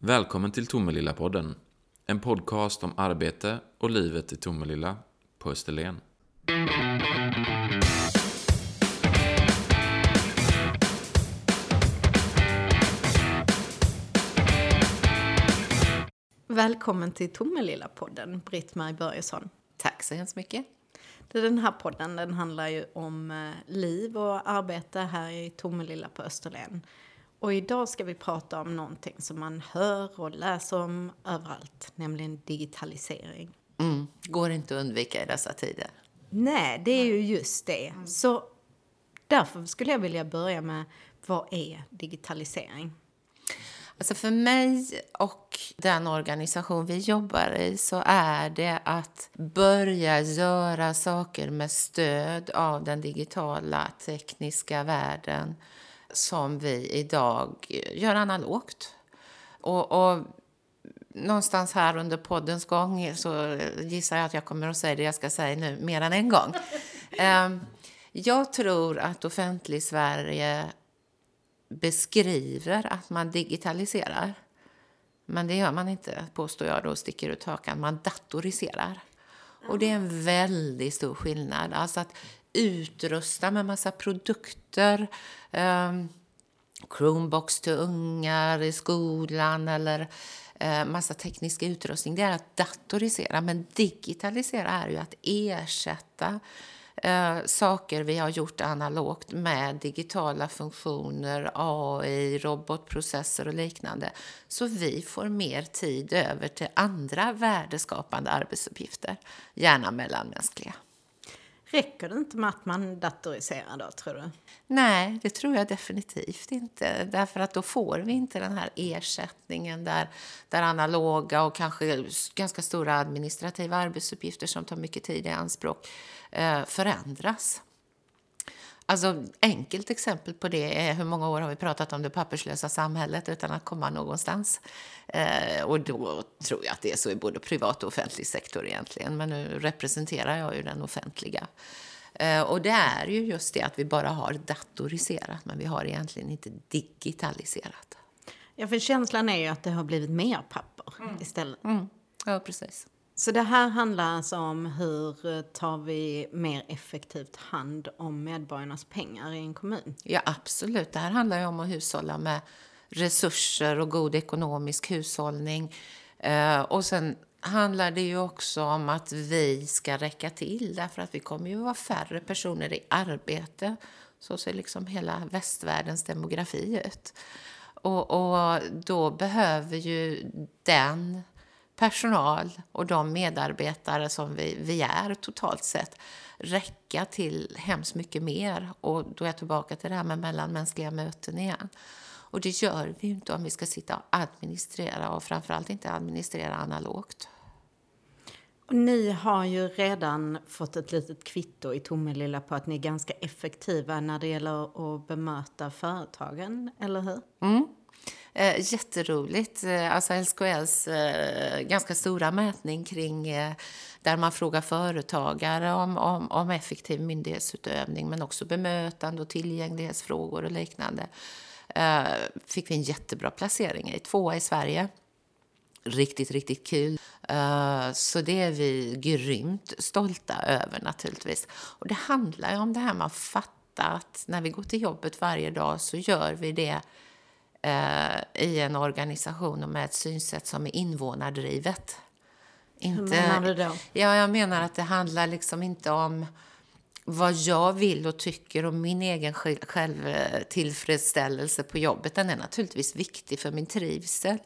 Välkommen till Tomelilla-podden. En podcast om arbete och livet i Tomelilla på Österlen. Välkommen till Tomelilla-podden, Britt-Marie Börjesson. Tack så hemskt mycket. Den här podden den handlar ju om eh, liv och arbete här i Tomelilla på Österlen. Och idag ska vi prata om någonting som man hör och läser om överallt, nämligen digitalisering. Mm. Går inte att undvika i dessa tider. Nej, det är ju just det. Så därför skulle jag vilja börja med, vad är digitalisering? Alltså för mig och den organisation vi jobbar i så är det att börja göra saker med stöd av den digitala tekniska världen som vi idag gör analogt. Och, och någonstans här under poddens gång så gissar jag att jag kommer att säga det jag ska säga nu mer än en gång. Ehm, jag tror att offentlig Sverige beskriver att man digitaliserar. Men det gör man inte, påstår jag då, sticker ut hakan. Man datoriserar. Och det är en väldigt stor skillnad. Alltså att utrusta med massa produkter. Um, Chromebox till ungar i skolan eller eh, massa teknisk utrustning. Det är att datorisera. Men digitalisera är ju att ersätta eh, saker vi har gjort analogt med digitala funktioner, AI, robotprocesser och liknande. Så vi får mer tid över till andra värdeskapande arbetsuppgifter, gärna mellanmänskliga. Räcker det inte med att man datoriserar då, tror du? Nej, det tror jag definitivt inte. Därför att då får vi inte den här ersättningen där, där analoga och kanske ganska stora administrativa arbetsuppgifter som tar mycket tid i anspråk eh, förändras. Alltså, enkelt exempel på det är hur många år har vi pratat om det papperslösa samhället utan att komma någonstans. Eh, och då tror jag att det är så i både privat och offentlig sektor egentligen. Men nu representerar jag ju den offentliga. Eh, och det är ju just det att vi bara har datoriserat men vi har egentligen inte digitaliserat. Ja, för känslan är ju att det har blivit mer papper Mm. istället. Ja, precis. Så det här handlar alltså om hur eh, tar vi mer effektivt hand om medborgarnas pengar i en kommun? Ja, absolut. Det här handlar ju om att hushålla med resurser och god ekonomisk hushållning. Eh, och sen handlar det ju också om att vi ska räcka till därför att vi kommer ju vara färre personer i arbete. Så ser liksom hela västvärldens demografi ut. Och, och då behöver ju den personal och de medarbetare som vi, vi är totalt sett räcka till hemskt mycket mer. Och då är jag tillbaka till det här med mellanmänskliga möten igen. Och det gör vi ju inte om vi ska sitta och administrera och framförallt inte administrera analogt. Och ni har ju redan fått ett litet kvitto i Tomelilla på att ni är ganska effektiva när det gäller att bemöta företagen, eller hur? Mm. Eh, jätteroligt. Eh, alltså SKLs eh, ganska stora mätning kring eh, där man frågar företagare om, om, om effektiv myndighetsutövning men också bemötande och tillgänglighetsfrågor och liknande. Eh, fick vi en jättebra placering i. Tvåa i Sverige. Riktigt, riktigt kul. Eh, så det är vi grymt stolta över naturligtvis. Och det handlar ju om det här med att fatta att när vi går till jobbet varje dag så gör vi det eh, i en organisation och med ett synsätt som är invånardrivet. Hur menar du då? Ja, jag menar att det handlar liksom inte om vad jag vill och tycker om min egen själv- självtillfredsställelse på jobbet. Den är naturligtvis viktig för min trivsel.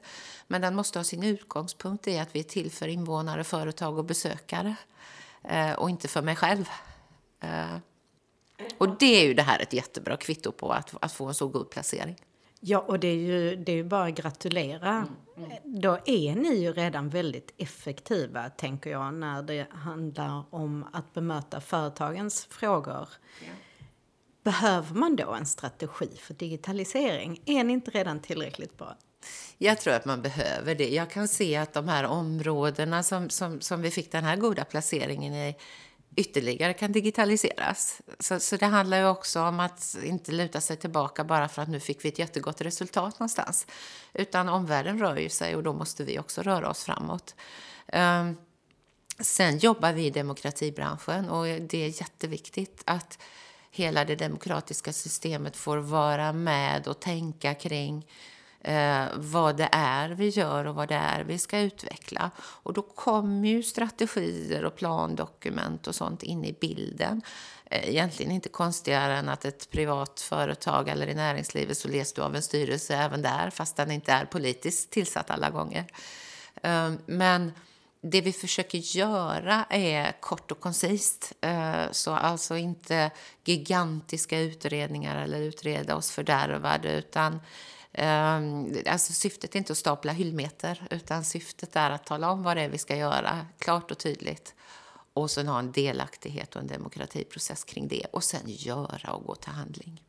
Men den måste ha sin utgångspunkt i att vi är till för invånare, företag och besökare. Eh, och inte för mig själv. Eh, och det är ju det här ett jättebra kvitto på att, att få en så god placering. Ja, och det är ju, det är ju bara att gratulera. Då är ni ju redan väldigt effektiva, tänker jag, när det handlar om att bemöta företagens frågor. Behöver man då en strategi för digitalisering? Är ni inte redan tillräckligt bra? Jag tror att man behöver det. Jag kan se att de här områdena som, som, som vi fick den här goda placeringen i ytterligare kan digitaliseras. Så, så det handlar ju också om att inte luta sig tillbaka bara för att nu fick vi ett jättegott resultat någonstans. Utan omvärlden rör ju sig och då måste vi också röra oss framåt. Um, sen jobbar vi i demokratibranschen och det är jätteviktigt att hela det demokratiska systemet får vara med och tänka kring eh, vad det är vi gör och vad det är vi ska utveckla. Och då kommer ju strategier och plandokument och sånt in i bilden. Eh, egentligen inte konstigare än att ett privat företag eller i näringslivet så leds du av en styrelse även där, fast den inte är politiskt tillsatt alla gånger. Eh, men det vi försöker göra är kort och koncist. Eh, så alltså inte gigantiska utredningar eller utreda oss fördärvade utan alltså syftet är inte att stapla hyllmeter utan syftet är att tala om vad det är vi ska göra klart och tydligt. Och sen ha en delaktighet och en demokratiprocess kring det och sen göra och gå till handling.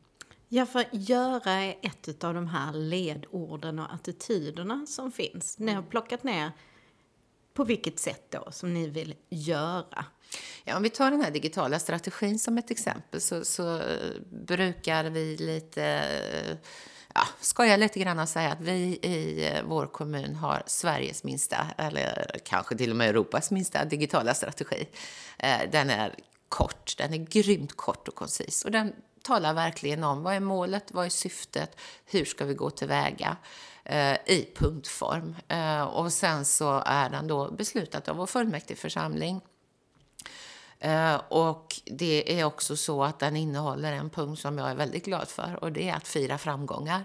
Ja, för göra är ett av de här ledorden och attityderna som finns. Ni har plockat ner på vilket sätt då som ni vill göra? Ja, om vi tar den här digitala strategin som ett exempel så, så brukar vi lite ja, skojar lite grann och säger att vi i eh, vår kommun har Sveriges minsta, eller kanske till och med Europas minsta digitala strategi. Eh, den är kort, den är grymt kort och koncis och den talar verkligen om vad är målet, vad är syftet, hur ska vi gå tillväga eh, i punktform. Eh, och sen så är den då beslutad av vår fullmäktigeförsamling Eh, och det är också så att den innehåller en punkt som jag är väldigt glad för och det är att fira framgångar.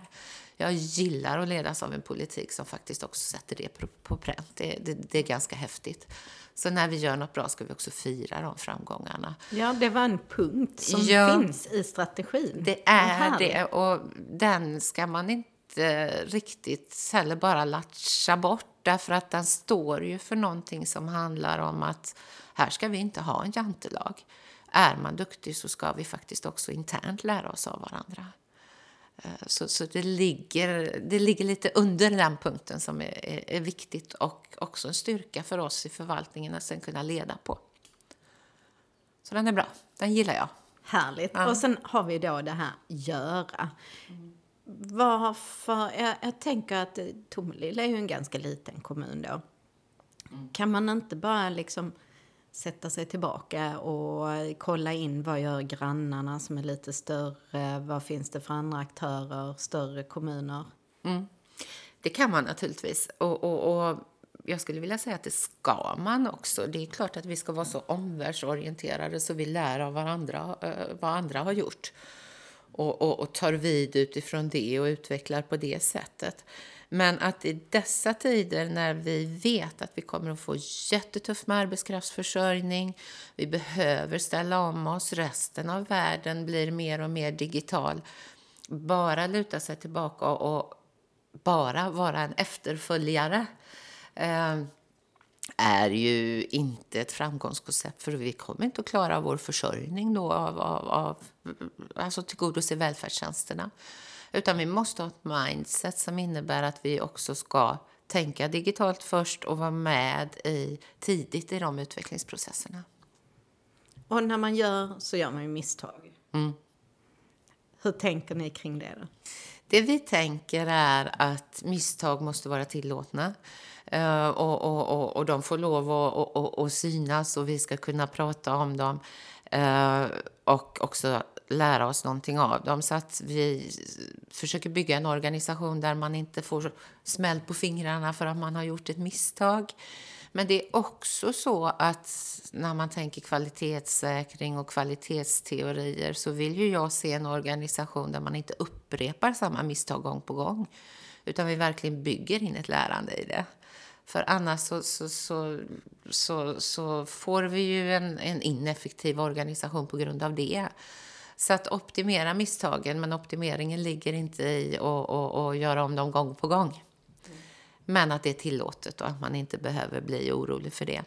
Jag gillar att ledas av en politik som faktiskt också sätter det på pränt. Det, det, det, är ganska häftigt. Så när vi gör något bra ska vi också fira de framgångarna. Ja, det var en punkt som ja, finns i strategin. Det är det och den ska man inte riktigt heller bara latcha bort därför att den står ju för någonting som handlar om att här ska vi inte ha en jantelag. Är man duktig så ska vi faktiskt också internt lära oss av varandra. Eh, så, så det, ligger, det ligger lite under den punkten som är, är, är, viktigt och också en styrka för oss i förvaltningen att sen kunna leda på. Så den är bra. Den gillar jag. Härligt. Ja. Och sen har vi då det här göra. Mm. Varför? Jag, jag tänker att Tomelilla är ju en ganska liten kommun då. Mm. Kan man inte bara liksom sätta sig tillbaka och kolla in vad gör grannarna som är lite större, vad finns det för andra aktörer, större kommuner? Mm. Det kan man naturligtvis. Och, och, och, jag skulle vilja säga att det ska man också. Det är klart att vi ska vara så omvärldsorienterade så vi lär av varandra, eh, vad andra har gjort. Och, och, och tar vid utifrån det och utvecklar på det sättet. Men att i dessa tider när vi vet att vi kommer att få jättetufft med arbetskraftsförsörjning, vi behöver ställa om oss, resten av världen blir mer och mer digital. Bara luta sig tillbaka och bara vara en efterföljare eh, är ju inte ett framgångskoncept för vi kommer inte att klara vår försörjning då av, av, av alltså tillgodose välfärdstjänsterna. Utan vi måste ha ett mindset som innebär att vi också ska tänka digitalt först och vara med i, tidigt i de utvecklingsprocesserna. Och när man gör så gör man ju misstag. Mm. Hur tänker ni kring det? Då? Det vi tänker är att misstag måste vara tillåtna. Uh, och, och, och, de får lov att och, och, och synas och vi ska kunna prata om dem. eh, och också lära oss någonting av dem. Så att vi försöker bygga en organisation där man inte får smäll på fingrarna för att man har gjort ett misstag. Men det är också så att när man tänker kvalitetssäkring och kvalitetsteorier så vill ju jag se en organisation där man inte upprepar samma misstag gång på gång. Utan vi verkligen bygger in ett lärande i det. För annars så, så, så, så, så får vi ju en, en ineffektiv organisation på grund av det. Så att optimera misstagen, men optimeringen ligger inte i att göra om dem gång på gång. Men att det är tillåtet och att man inte behöver bli orolig för det.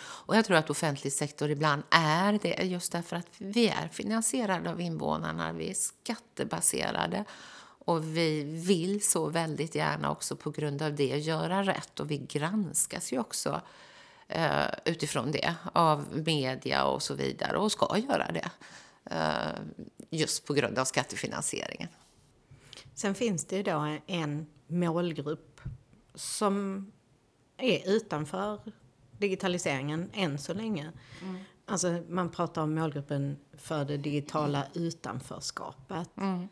Och jag tror att offentlig sektor ibland är det just därför att vi är finansierade av invånarna, vi är skattebaserade och vi vill så väldigt gärna också på grund av det göra rätt och vi granskas ju också eh, utifrån det av media och så vidare och ska göra det eh, just på grund av skattefinansieringen. Sen finns det ju då en målgrupp som är utanför digitaliseringen än så länge. Mm. Alltså man pratar om målgruppen för det digitala utanförskapet. Mm.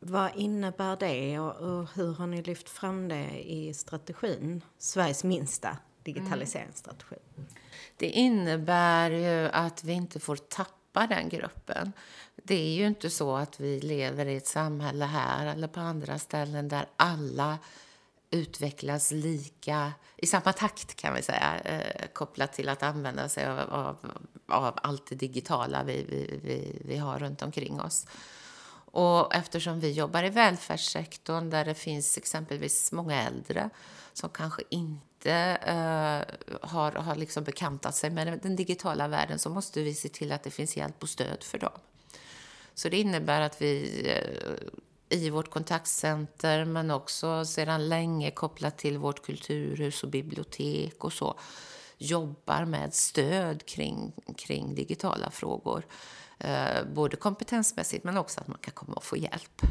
Vad innebär det och, och, hur har ni lyft fram det i strategin? Sveriges minsta digitaliseringsstrategi. Mm. Det innebär ju att vi inte får tappa den gruppen. Det är ju inte så att vi lever i ett samhälle här eller på andra ställen där alla utvecklas lika i samma takt kan vi säga eh, kopplat till att använda sig av, av, av allt det digitala vi, vi, vi, vi har runt omkring oss. Och eftersom vi jobbar i välfärdssektorn där det finns exempelvis många äldre som kanske inte eh, har, har liksom bekantat sig med den digitala världen så måste vi se till att det finns hjälp och stöd för dem. Så det innebär att vi eh, i vårt kontaktcenter men också sedan länge kopplat till vårt kulturhus och bibliotek och så jobbar med stöd kring, kring digitala frågor. Eh, både kompetensmässigt men också att man kan komma och få hjälp.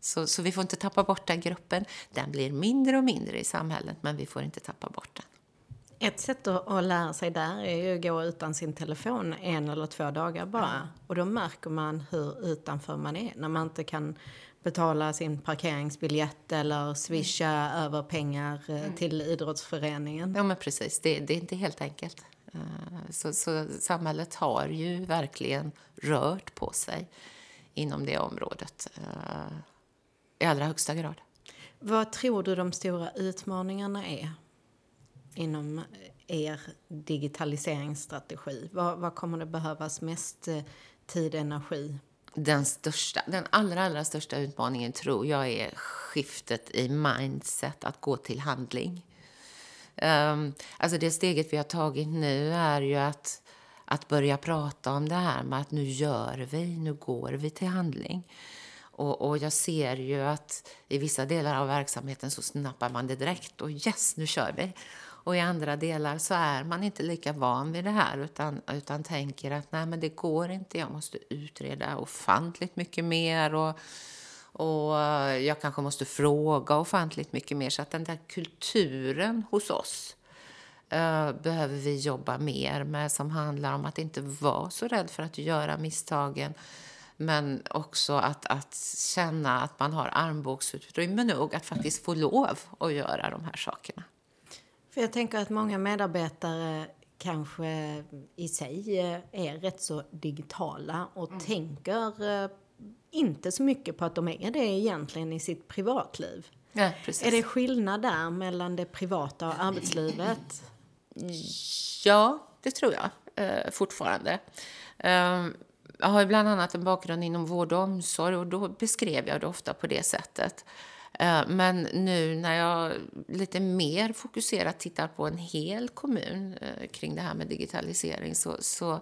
Så, så vi får inte tappa bort den gruppen. Den blir mindre och mindre i samhället men vi får inte tappa bort den. Ett sätt att, lära sig där är ju att gå utan sin telefon en eller två dagar bara. Och då märker man hur utanför man är när man inte kan betala sin parkeringsbiljett eller swisha mm. över pengar eh, mm. till idrottsföreningen. Ja men precis, det, det är inte helt enkelt. Eh, så, så, samhället har ju verkligen rört på sig inom det området eh, i allra högsta grad. Vad tror du de stora utmaningarna är inom er digitaliseringsstrategi? Vad, vad kommer det behövas mest eh, tid och energi? Den, största, den allra, allra största utmaningen tror jag är skiftet i mindset, att gå till handling. Um, alltså det steget vi har tagit nu är ju att, att börja prata om det här med att nu gör vi, nu går vi till handling. Och, och, jag ser ju att i vissa delar av verksamheten så snappar man det direkt och yes, nu kör vi. Och i andra delar så är man inte lika van vid det här utan, utan tänker att nej men det går inte, jag måste utreda ofantligt mycket mer och, och jag kanske måste fråga ofantligt mycket mer. Så att den där kulturen hos oss uh, behöver vi jobba mer med som handlar om att inte vara så rädd för att göra misstagen men också att, att känna att man har armbågsutrymme nog att faktiskt få lov att göra de här sakerna. För jag tänker att många medarbetare kanske i sig är rätt så digitala och mm. tänker eh, inte så mycket på att de är det egentligen i sitt privatliv. Ja, är det skillnad där mellan det privata och arbetslivet? Ja, det tror jag eh, fortfarande. Eh, jag har bland annat en bakgrund inom vård och omsorg och då beskrev jag det ofta på det sättet. Eh, men nu när jag lite mer fokuserat tittar på en hel kommun eh, kring det här med digitalisering så, så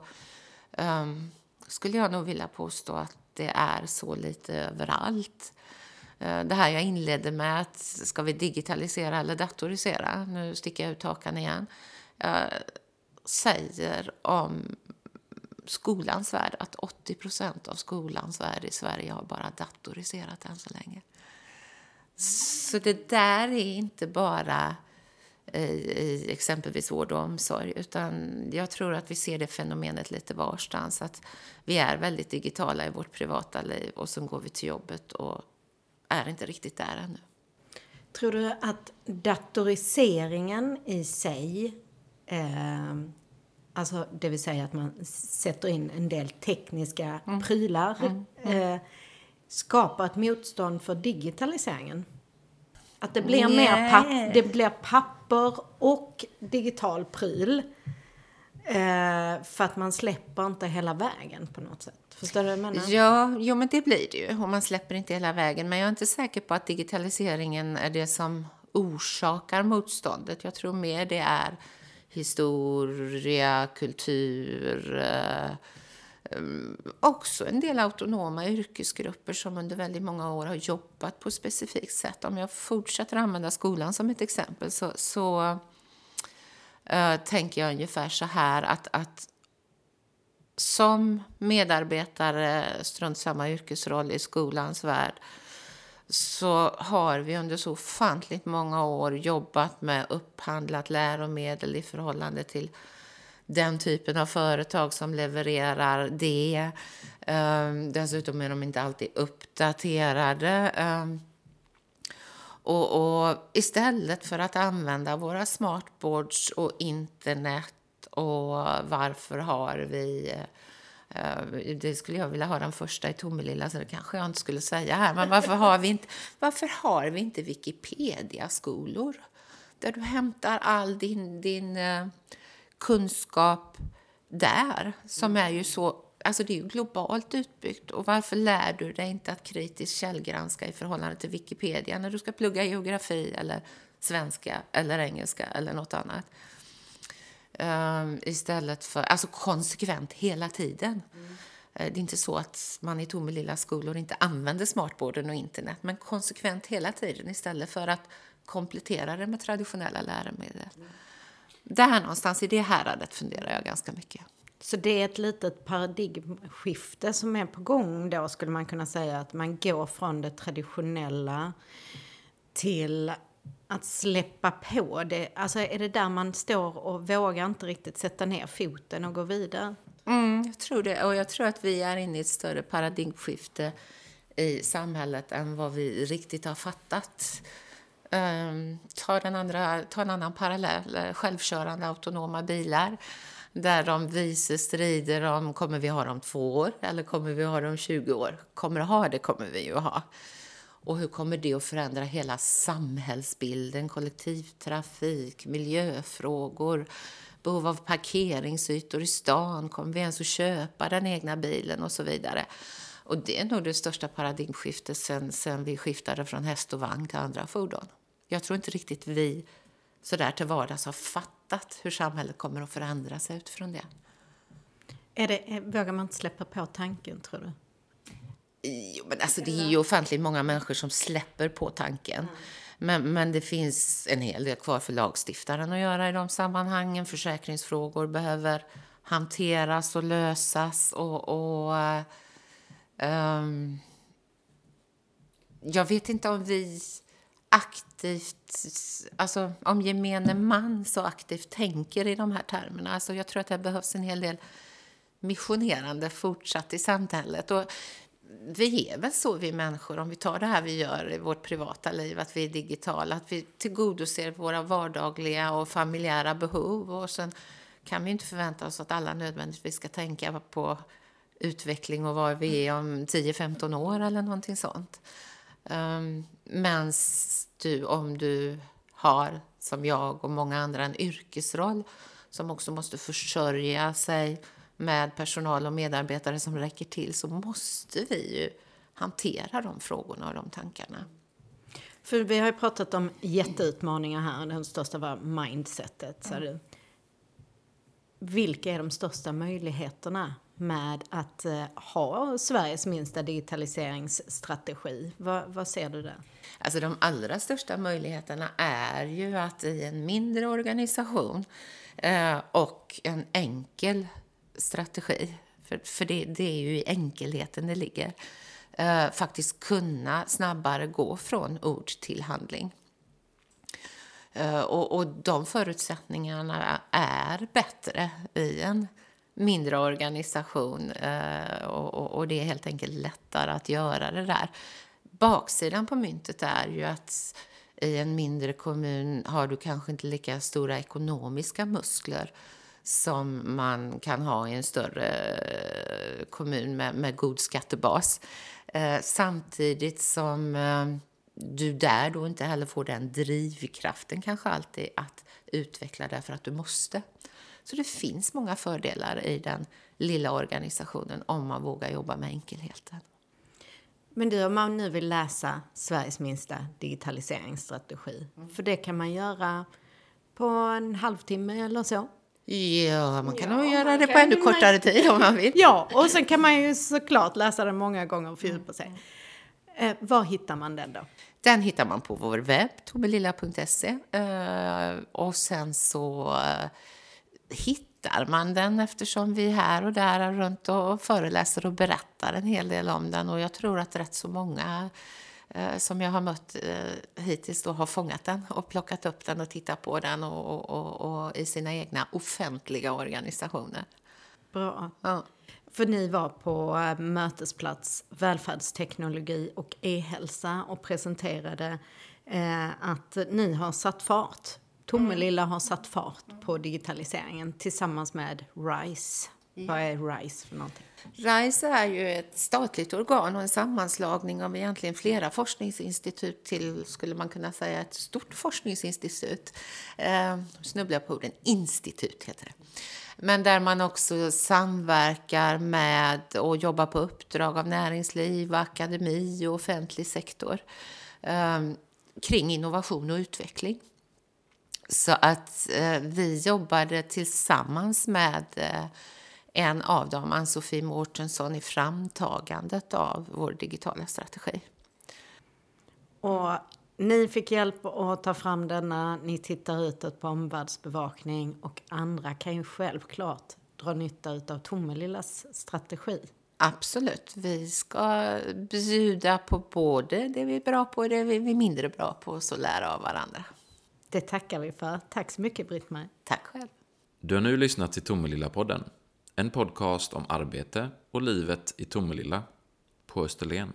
um, skulle jag nog vilja påstå att det är så lite överallt. Eh, det här jag inledde med, att ska vi digitalisera eller datorisera? Nu sticker jag ut hakan igen. Eh, säger om skolans värld att 80% av skolans värld i Sverige har bara datoriserat än så länge. Så det där är inte bara i exempelvis vård och omsorg. Utan jag tror att vi ser det fenomenet lite varstans. Att vi är väldigt digitala i vårt privata liv och så går vi till jobbet och är inte riktigt där ännu. Tror du att datoriseringen i sig, eh, alltså det vill säga att man sätter in en del tekniska mm. prylar, mm. Mm. Eh, skapar ett motstånd för digitaliseringen? Att det blir, yeah. mer papp, det blir papper och digital pryl. Eh, för att man släpper inte hela vägen på något sätt. Förstår du vad jag menar? Ja, jo, men det blir det ju. Och man släpper inte hela vägen. Men jag är inte säker på att digitaliseringen är det som orsakar motståndet. Jag tror mer det är historia, kultur, eh, Ehm, också en del autonoma yrkesgrupper som under väldigt många år har jobbat på ett specifikt sätt. Om jag fortsätter använda skolan som ett exempel så, så äh, tänker jag ungefär så här att, att som medarbetare, strunt samma yrkesroll i skolans värld, så har vi under så ofantligt många år jobbat med upphandlat läromedel i förhållande till den typen av företag som levererar det. Um, dessutom är de inte alltid uppdaterade. Um, och, och, istället för att använda våra smartboards och internet och varför har vi uh, det skulle jag vilja ha den första i Tomelilla, så det kanske jag inte skulle säga här. Men varför har vi inte, varför har vi inte Wikipedia-skolor? Där du hämtar all din, din uh, kunskap där, som är ju så Alltså det är ju globalt utbyggt. Och varför lär du dig inte att kritiskt källgranska i förhållande till Wikipedia när du ska plugga geografi eller svenska eller engelska eller något annat? Um, istället för, alltså konsekvent hela tiden. Mm. Det är inte så att man i Tomelilla skolor inte använder smartboarden och internet, men konsekvent hela tiden istället för att komplettera det med traditionella läromedel. Mm. Där någonstans i det häradet funderar jag ganska mycket. Så det är ett litet paradigmskifte som är på gång då skulle man kunna säga att man går från det traditionella till att släppa på det. Alltså är det där man står och vågar inte riktigt sätta ner foten och gå vidare? Mm, jag tror det. Och jag tror att vi är inne i ett större paradigmskifte i samhället än vad vi riktigt har fattat. Um, ta, den andra, ta en annan parallell, eh, självkörande autonoma bilar där de vise strider om kommer vi ha dem två år eller kommer vi ha dem 20 år. Kommer ha det kommer vi ju ha. Och hur kommer det att förändra hela samhällsbilden, kollektivtrafik, miljöfrågor, behov av parkeringsytor i stan, kommer vi ens att köpa den egna bilen och så vidare. Och det är nog det största paradigmskiftet sen, sen vi skiftade från häst och vagn till andra fordon. Jag tror inte riktigt vi så där till vardags har fattat hur samhället kommer att förändra sig utifrån det. Är det vågar man inte släppa på tanken, tror du? Jo, men alltså, det är ju ofantligt många människor som släpper på tanken. Mm. Men, men det finns en hel del kvar för lagstiftaren att göra i de sammanhangen. Försäkringsfrågor behöver hanteras och lösas. Och, och um, jag vet inte om vi aktivt, alltså om gemene man så aktivt tänker i de här termerna. Alltså jag tror att det behövs en hel del missionerande fortsatt i samhället. Och vi är väl så vi människor, om vi tar det här vi gör i vårt privata liv, att vi är digitala, att vi tillgodoser våra vardagliga och familjära behov och sen kan vi inte förvänta oss att alla nödvändigtvis ska tänka på utveckling och var vi är om 10-15 år eller någonting sånt. Um, Men du, om du har, som jag och många andra, en yrkesroll som också måste försörja sig med personal och medarbetare som räcker till så måste vi ju hantera de frågorna och de tankarna. För vi har ju pratat om jätteutmaningar här. Den största var mindsetet. Så mm. Vilka är de största möjligheterna med att eh, ha Sveriges minsta digitaliseringsstrategi. Vad, vad, ser du där? Alltså de allra största möjligheterna är ju att i en mindre organisation eh, och en enkel strategi, för, för det, det, är ju i enkelheten det ligger, eh, faktiskt kunna snabbare gå från ord till handling. Eh, och, och de förutsättningarna är bättre i en mindre organisation eh, och, det är helt enkelt lättare att göra det där. Baksidan på myntet är ju att i en mindre kommun har du kanske inte lika stora ekonomiska muskler som man kan ha i en större eh, kommun med, med god skattebas. Eh, samtidigt som eh, du där då inte heller får den drivkraften kanske alltid att utveckla därför att du måste. Så det finns många fördelar i den lilla organisationen om man vågar jobba med enkelheten. Men du, om man nu vill läsa Sveriges minsta digitaliseringsstrategi, mm. för det kan man göra på en halvtimme eller så? Ja, man kan ja, nog göra det på ännu man... kortare tid om man vill. Ja, och sen kan man ju såklart läsa den många gånger och fördjupa sig. Eh, var hittar man den då? Den hittar man på vår webb, tomelilla.se. Eh, och sen så eh, hittar man den eftersom vi här och där är runt och föreläser och berättar en hel del om den. Och jag tror att rätt så många eh, som jag har mött eh, hittills då har fångat den och plockat upp den och tittat på den och, och, och, och i sina egna offentliga organisationer. Bra. Ja. För ni var på eh, mötesplats välfärdsteknologi och e-hälsa och presenterade eh, att ni har satt fart. Tomelilla har satt fart på digitaliseringen tillsammans med RISE. Vad är RISE för någonting? RISE är ju ett statligt organ och en sammanslagning av egentligen flera forskningsinstitut till, skulle man kunna säga, ett stort forskningsinstitut. Eh, snubblar på orden, institut heter det. Men där man också samverkar med och jobbar på uppdrag av näringsliv, akademi och offentlig sektor eh, kring innovation och utveckling. Så att eh, vi jobbade tillsammans med eh, en av dem, Ann-Sofie Mårtensson, i framtagandet av vår digitala strategi. Och ni fick hjälp att ta fram denna, ni tittar utåt på omvärldsbevakning och andra kan ju självklart dra nytta av Tomelillas strategi. Absolut. Vi ska bjuda på både det vi är bra på och det vi är mindre bra på och så lära av varandra. Det tackar vi för. Tack så mycket Britt-Marie. Tack själv. Du har nu lyssnat till Tomelilla-podden. En podcast om arbete och livet i Tomelilla på Österlen.